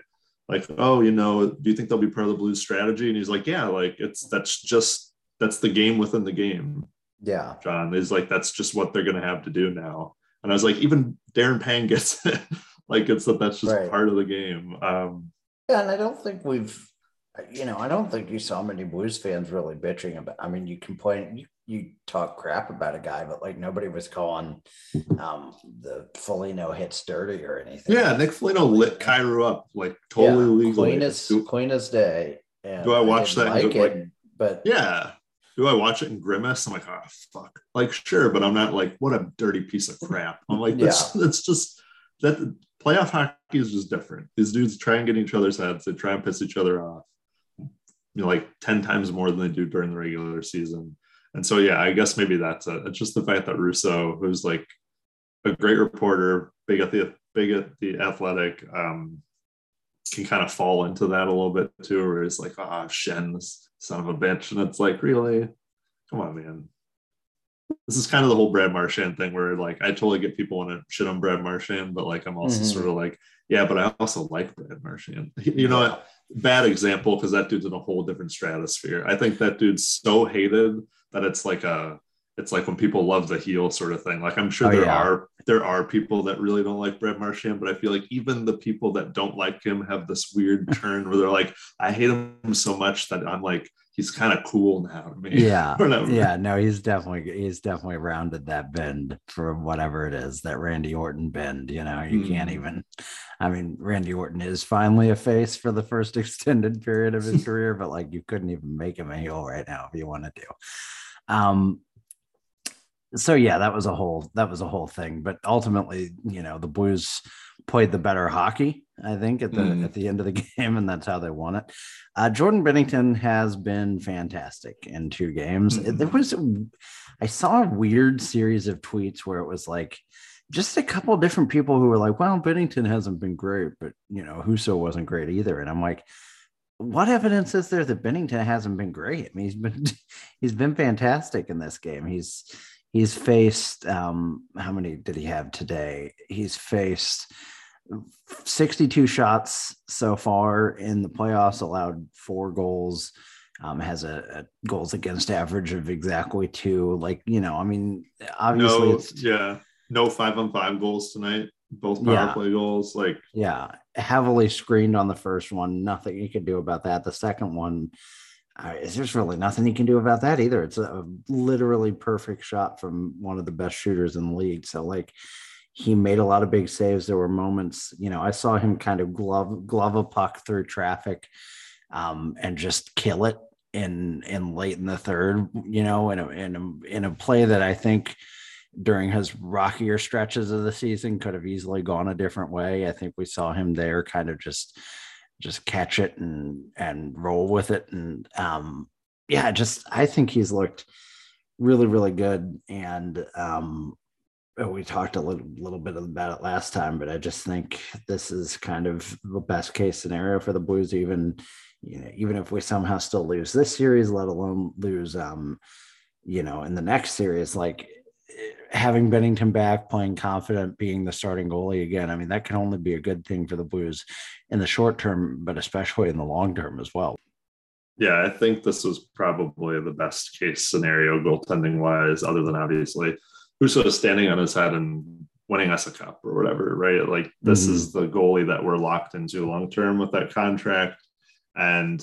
like, oh, you know, do you think they'll be part of the Blues strategy? And he's like, yeah, like it's, that's just, that's the game within the game. Yeah. John is like, that's just what they're going to have to do now. And I was like, even Darren Pang gets it. like, it's that that's just right. part of the game. Um, yeah. And I don't think we've, you know, I don't think you saw many Blues fans really bitching about, I mean, you complain, you, you talk crap about a guy, but like nobody was calling um, the Foligno hits dirty or anything. Yeah. Nick Foligno lit Kyrou up like totally yeah, legally. Cleanest, do, cleanest day. And do I watch I that? Like it, like, but yeah, do I watch it and grimace? I'm like, oh fuck. Like, sure, but I'm not like, what a dirty piece of crap. I'm like, that's yeah. that's just that playoff hockey is just different. These dudes try and get each other's heads, they try and piss each other off, you know, like 10 times more than they do during the regular season. And so yeah, I guess maybe that's it. It's just the fact that Russo, who's like a great reporter, big at the big at the athletic, um, can kind of fall into that a little bit too, where it's like, ah, oh, Schenn's son of a bitch. And it's like, really? Come on, man. This is kind of the whole Brad Marchand thing where like I totally get people want to shit on Brad Marchand, but like I'm also mm-hmm. sort of like, yeah, but I also like Brad Marchand. You know what? Bad example because that dude's in a whole different stratosphere. I think that dude's so hated that it's like a it's like when people love the heel sort of thing. Like I'm sure oh, there yeah. are there are people that really don't like Brad Marchand, but I feel like even the people that don't like him have this weird turn where they're like, I hate him so much that I'm like, he's kind of cool now to me. Yeah. yeah. No, he's definitely he's definitely rounded that bend for whatever it is, that Randy Orton bend. You know, you mm. can't even I mean, Randy Orton is finally a face for the first extended period of his career, but like you couldn't even make him a heel right now if you wanted to. Um, so yeah, that was a whole that was a whole thing. But ultimately, you know, the Blues played the better hockey, I think, at the mm. at the end of the game, and that's how they won it. Uh, Jordan Binnington has been fantastic in two games. Mm. There was I saw a weird series of tweets where it was like just a couple different people who were like, "Well, Binnington hasn't been great, but you know, Husso wasn't great either," and I'm like what evidence is there that Binnington hasn't been great? I mean, he's been he's been fantastic in this game. He's he's faced um, how many did he have today? He's faced 62 shots so far in the playoffs, allowed four goals, um, has a, a, goals against average of exactly two. Like, you know, I mean, obviously, no, yeah, no five on five goals tonight, both power yeah. play goals. Like, yeah, heavily screened on the first one. Nothing you can do about that. The second one, uh, there's really nothing you can do about that either. It's a, literally perfect shot from one of the best shooters in the league. So like he made a lot of big saves. There were moments, you know, I saw him kind of glove glove a puck through traffic um, and just kill it in in late in the third. You know, in a in a in a play that I think during his rockier stretches of the season could have easily gone a different way. I think we saw him there kind of just just catch it and and roll with it. And um yeah just i think he's looked really really good. And um we talked a little, little bit about it last time but i just think this is kind of the best case scenario for the blues even you know even if we somehow still lose this series let alone lose um you know in the next series. Like having Binnington back, playing confident, being the starting goalie again, I mean, that can only be a good thing for the Blues in the short term, but especially in the long term as well. Yeah, I think this was probably the best case scenario goaltending wise, other than obviously Husso standing on his head and winning us a cup or whatever, right? Like this mm-hmm. is the goalie that we're locked into long term with that contract. And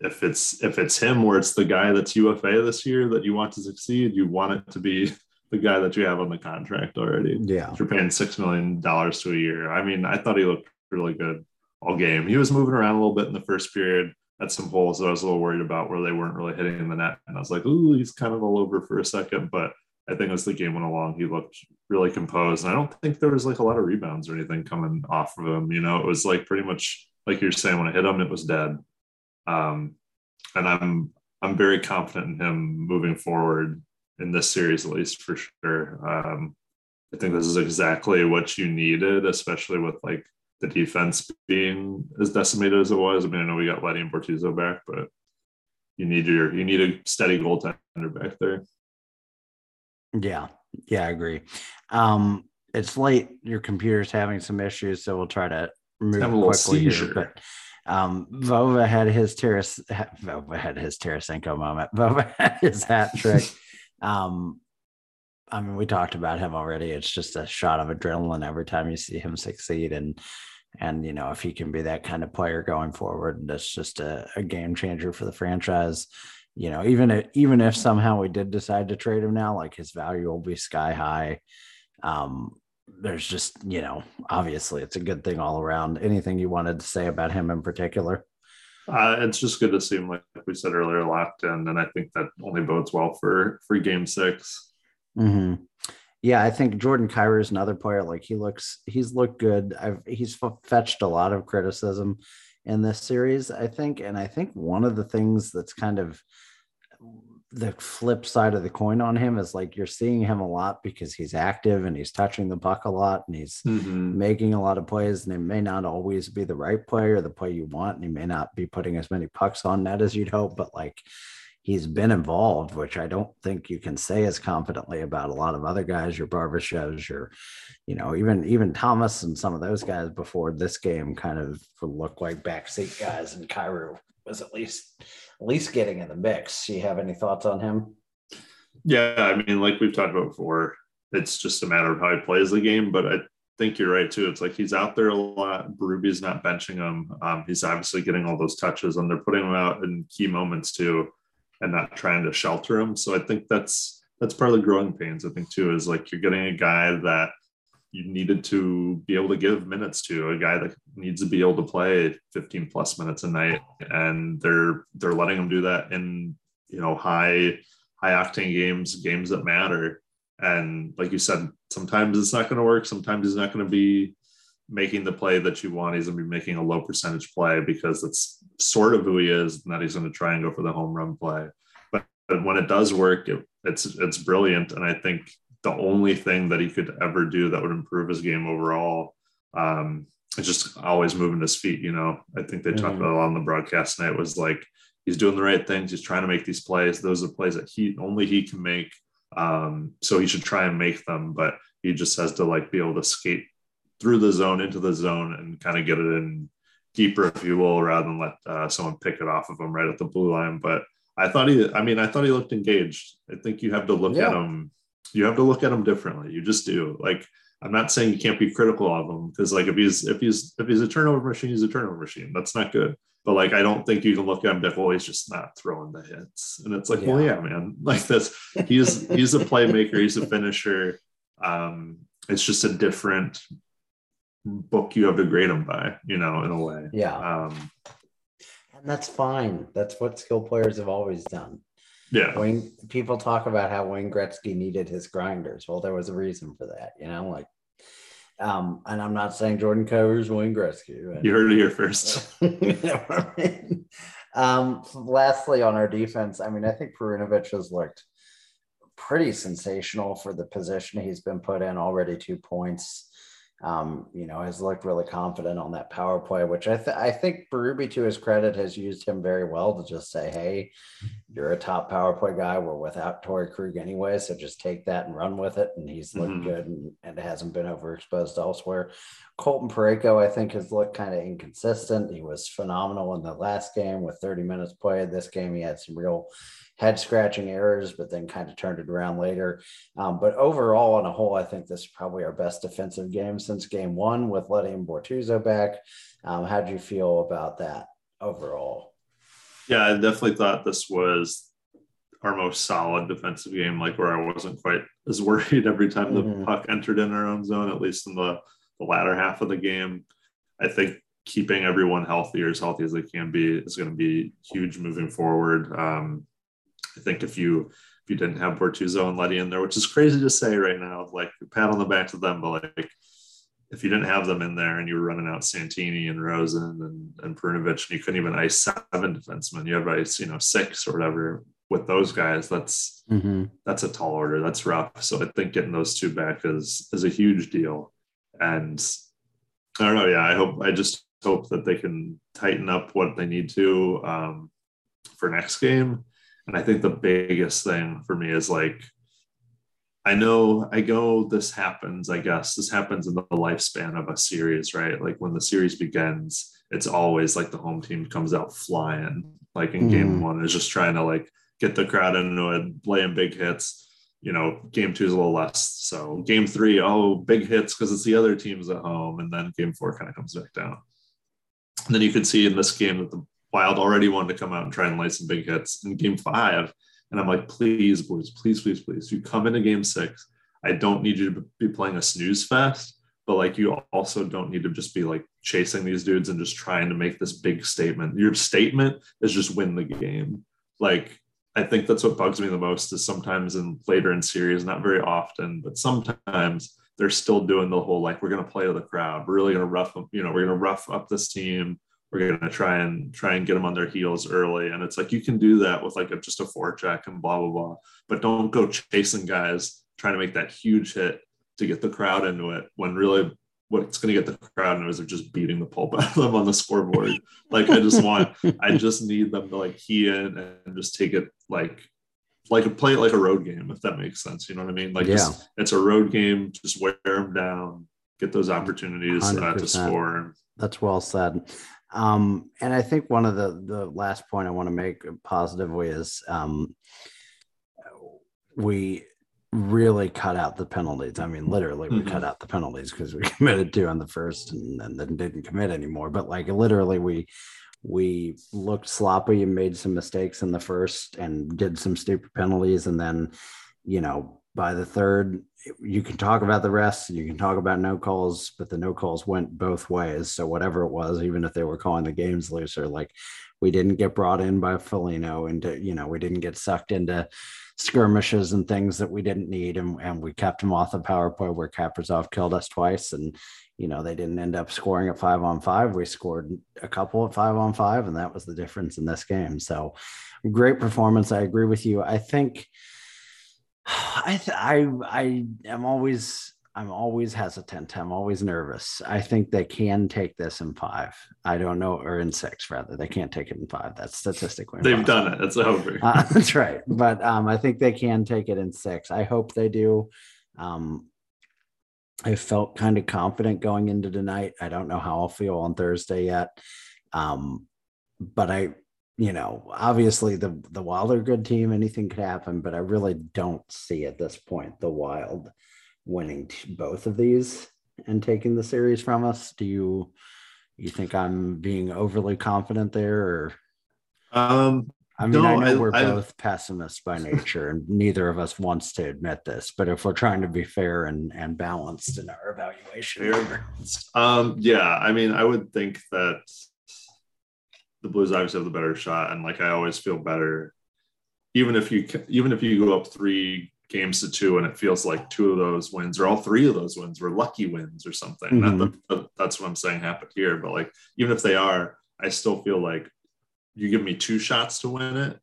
if it's if it's him where it's the guy that's UFA this year that you want to succeed, you want it to be the guy that you have on the contract already. Yeah. You're paying six million dollars to a year. I mean, I thought he looked really good all game. He was moving around a little bit in the first period at some holes that I was a little worried about where they weren't really hitting the net. And I was like, ooh, he's kind of all over for a second. But I think as the game went along, he looked really composed. And I don't think there was like a lot of rebounds or anything coming off of him. You know, it was like pretty much like you're saying, when I hit him, it was dead. Um, and I'm I'm very confident in him moving forward in this series, at least for sure. Um, I think this is exactly what you needed, especially with like the defense being as decimated as it was. I mean, I know we got Leddy and Bortuzzo back, but you need your you need a steady goaltender back there. Yeah, yeah, I agree. Um, it's late. Your computer's having some issues, so we'll try to move quickly here. But um, Vova had his Teres, Vova had his Tarasenko moment. Vova had his hat trick. Um, I mean, we talked about him already. It's just a shot of adrenaline every time you see him succeed, and and you know if he can be that kind of player going forward, that's just a, a game changer for the franchise. You know, even if, even if somehow we did decide to trade him now, like his value will be sky high. Um, there's just you know, obviously, it's a good thing all around. Anything you wanted to say about him in particular? Uh, it's just good to see him, like we said earlier, locked in, and I think that only bodes well for for Game 6 mm-hmm. Yeah, I think Jordan Kyrou is another player. Like he looks, he's looked good. I've he's fetched a lot of criticism in this series, I think, and I think one of the things that's kind of the flip side of the coin on him is like you're seeing him a lot because he's active and he's touching the puck a lot and he's mm-hmm. making a lot of plays and it may not always be the right play or the play you want and he may not be putting as many pucks on net as you'd hope but like he's been involved which i don't think you can say as confidently about a lot of other guys your barbashevs your you know even even thomas and some of those guys before this game kind of look like backseat guys and Kyrou was at least at least getting in the mix. Do you have any thoughts on him? Yeah, I mean, like we've talked about before, it's just a matter of how he plays the game. But I think you're right too. It's like he's out there a lot. Berube's not benching him. Um, he's obviously getting all those touches, and they're putting him out in key moments too, and not trying to shelter him. So I think that's that's part of the growing pains. I think too is like you're getting a guy that you needed to be able to give minutes to a guy that needs to be able to play 15 plus minutes a night. And they're they're letting him do that in you know high high octane games games that matter. And like you said sometimes it's not going to work. Sometimes he's not going to be making the play that you want. He's going to be making a low percentage play because that's sort of who he is and that he's going to try and go for the home run play. But, when it does work it, it's it's brilliant. And i think the only thing that he could ever do that would improve his game overall. Um, it's just always moving his feet. You know, I think they mm-hmm. talked about a on the broadcast tonight was like he's doing the right things. He's trying to make these plays. Those are plays that he only he can make. Um, so he should try and make them, but he just has to like be able to skate through the zone into the zone and kind of get it in deeper, if you will, rather than let uh, someone pick it off of him right at the blue line. But I thought he, I mean, I thought he looked engaged. I think you have to look yeah. at him you have to look at him differently. You just do. Like I'm not saying you can't be critical of him because like if he's if he's if he's a turnover machine, he's a turnover machine. That's not good. But like I don't think you can look at him like, well, he's just not throwing the hits. And it's like, yeah. well, yeah, man. Like this, he's he's a playmaker, he's a finisher. Um, it's just a different book you have to grade him by, you know, in a way. Yeah. Um, and that's fine. That's what skill players have always done. Yeah. Wayne, people talk about how Wayne Gretzky needed his grinders. Well, there was a reason for that, you know, like, um, and I'm not saying Jordan Kyrou's Wayne Gretzky. You heard it here first. you know I mean? um, lastly, on our defense, I mean, I think Perunovich has looked pretty sensational for the position he's been put in already two points um, you know, has looked really confident on that power play, which I, th- I think Berube, to his credit, has used him very well to just say, hey, you're a top power play guy. We're without Torey Krug anyway, so just take that and run with it. And he's looked mm-hmm. good and, and hasn't been overexposed elsewhere. Colton Parayko, I think, has looked kind of inconsistent. He was phenomenal in the last game with 30 minutes played. This game, he had some real head scratching errors, but then kind of turned it around later. Um, but overall, on a whole, I think this is probably our best defensive game since game one with letting Bortuzzo back. Um, how do you feel about that overall? Yeah, I definitely thought this was our most solid defensive game, like where I wasn't quite as worried every time the mm-hmm. puck entered in our own zone, at least in the, the latter half of the game. I think keeping everyone healthy or as healthy as they can be is going to be huge moving forward. Um, I think if you if you didn't have Bortuzzo and Leddy in there, which is crazy to say right now, like pat on the back to them, but like if you didn't have them in there and you were running out Santini and Rosen and, and Perunovich and you couldn't even ice seven defensemen, you have ice, you know, six or whatever with those guys, that's mm-hmm. that's a tall order. That's rough. So I think getting those two back is is a huge deal. And I don't know. Yeah, I hope I just hope that they can tighten up what they need to um, for next game. And I think the biggest thing for me is like I know I go this happens, I guess. This happens in the lifespan of a series, right? Like when the series begins, it's always like the home team comes out flying. Like in mm. game one, is just trying to like get the crowd into it, laying big hits. You know, game two is a little less. So game three, oh, big hits because it's the other teams at home. And then game four kind of comes back down. And then you could see in this game that the Wild already wanted to come out and try and lay some big hits. In game five, and I'm like, please, boys, please, please, please. You come into game six. I don't need you to be playing a snooze fest, but like you also don't need to just be like chasing these dudes and just trying to make this big statement. Your statement is just win the game. Like I think that's what bugs me the most is sometimes in later in series, not very often, but sometimes they're still doing the whole like we're gonna play to the crowd. We're really gonna rough up, you know, we're gonna rough up this team we're going to try and try and get them on their heels early. And it's like you can do that with like a, just a forecheck and blah blah blah. But don't go chasing guys trying to make that huge hit to get the crowd into it when really what's going to get the crowd into is they're just beating the pulp out of them on the scoreboard. Like i just want i just need them to like key in and just take it like like a play it like a road game if that makes sense. You know what i mean? Like yeah. just, it's a road game just wear them down get those opportunities uh, to score. That's well said um, and I think one of the the last point I want to make positively is um, we really cut out the penalties. I mean, literally, we mm-hmm. cut out the penalties because we committed to on the first and, and then didn't commit anymore. But like literally, we we looked sloppy and made some mistakes in the first and did some stupid penalties, and then you know by the third you can talk about the rest you can talk about no calls, but the no calls went both ways. So whatever it was, even if they were calling the games looser, like we didn't get brought in by Foligno into, you know, we didn't get sucked into skirmishes and things that we didn't need. And, and we kept them off the power play where Kaprizov killed us twice. And, you know, they didn't end up scoring at five on five. We scored a couple at five on five, and that was the difference in this game. So great performance. I agree with you. I think I th- I I am always I'm always hesitant. I'm always nervous. I think they can take this in five. I don't know, or in six rather. They can't take it in five. That's statistically. They've done it. It's over. Uh, that's right. But um, I think they can take it in six. I hope they do. Um, I felt kind of confident going into tonight. I don't know how I'll feel on Thursday yet. Um, but I you know, obviously the the Wild are a good team. Anything could happen, but I really don't see at this point the Wild winning both of these and taking the series from us. Do you you think I'm being overly confident there, or? Um, I mean, no, I know I, we're I, both pessimists by nature, and neither of us wants to admit this. But if we're trying to be fair and and balanced in our evaluation, um, yeah, I mean, I would think that the Blues obviously have the better shot, and like I always feel better, even if you even if you go up three games to two and it feels like two of those wins or all three of those wins were lucky wins or something. Mm-hmm. That, that's what I'm saying happened here. But like even if they are, I still feel like you give me two shots to win it.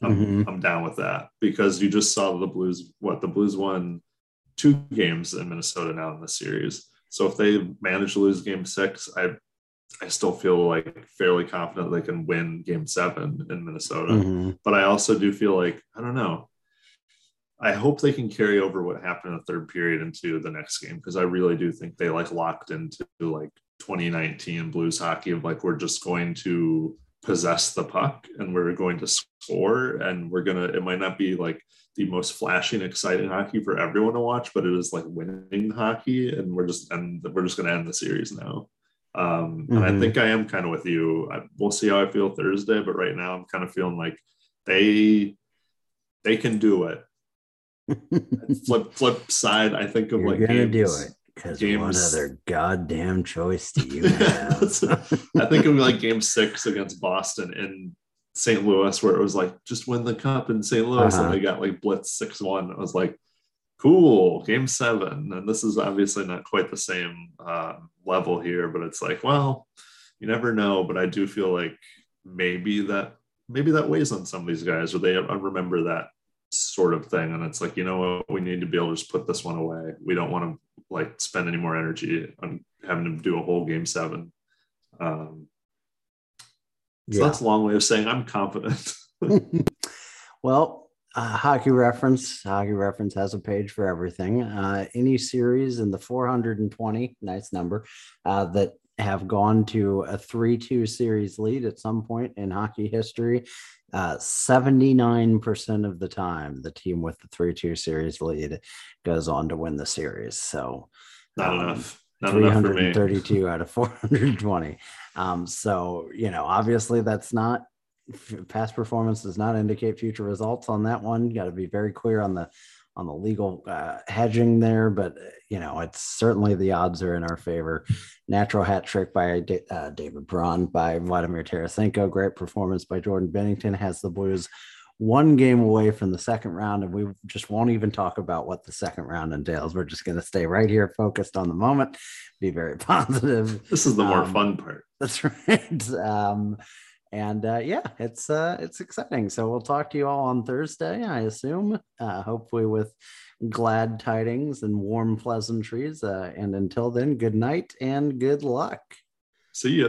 I'm, mm-hmm. I'm down with that because you just saw the Blues. What the Blues won two games in Minnesota now in the series. So if they manage to lose game six, I I still feel like fairly confident they can win game seven in Minnesota. Mm-hmm. But I also do feel like, I don't know. I hope they can carry over what happened in the third period into the next game because I really do think they like locked into like 2019 Blues hockey of like we're just going to possess the puck and we're going to score and we're gonna it might not be like the most flashy and exciting hockey for everyone to watch, but it is like winning hockey and we're just and we're just gonna end the series now. Um, mm-hmm. And I mm-hmm. think I am kind of with you. I, we'll see how I feel Thursday, but right now I'm kind of feeling like they they can do it. flip flip side, I think of You're like gonna games, do it because what other goddamn choice do you have? I think of like game six against Boston in St. Louis, where it was like just win the cup in St. Louis, Uh-huh. and they got like blitz six one. I was like, cool, game seven, and this is obviously not quite the same uh, level here, but it's like, well, you never know. But I do feel like maybe that maybe that weighs on some of these guys, or they remember that sort of thing, and it's like, you know what, we need to be able to just put this one away. We don't want to like spend any more energy on having to do a whole game seven. Um, so Yeah. that's a long way of saying I'm confident. well, uh, hockey reference. Hockey reference has a page for everything. Uh, any series in the 420, nice number, uh, that have gone to a 3-2 series lead at some point in hockey history. Uh, 79% of the time, the team with the 3-2 series lead goes on to win the series. So Not um, enough. Not enough 332 out of 420. Um, so, you know, obviously that's not past performance does not indicate future results on that one. Got to be very clear on the on the legal uh, hedging there, but uh, you know, it's certainly the odds are in our favor. Natural hat trick by Da- uh, David Braun by Vladimir Tarasenko. Great performance by Jordan Binnington has the Blues one game away from the second round, and we just won't even talk about what the second round entails. We're just going to stay right here, focused on the moment, be very positive. This is the more Um, fun part. That's right. Um, and uh, yeah, it's uh, it's exciting. So we'll talk to you all on Thursday, I assume. Uh, hopefully with glad tidings and warm pleasantries. Uh, and until then, good night and good luck. See ya.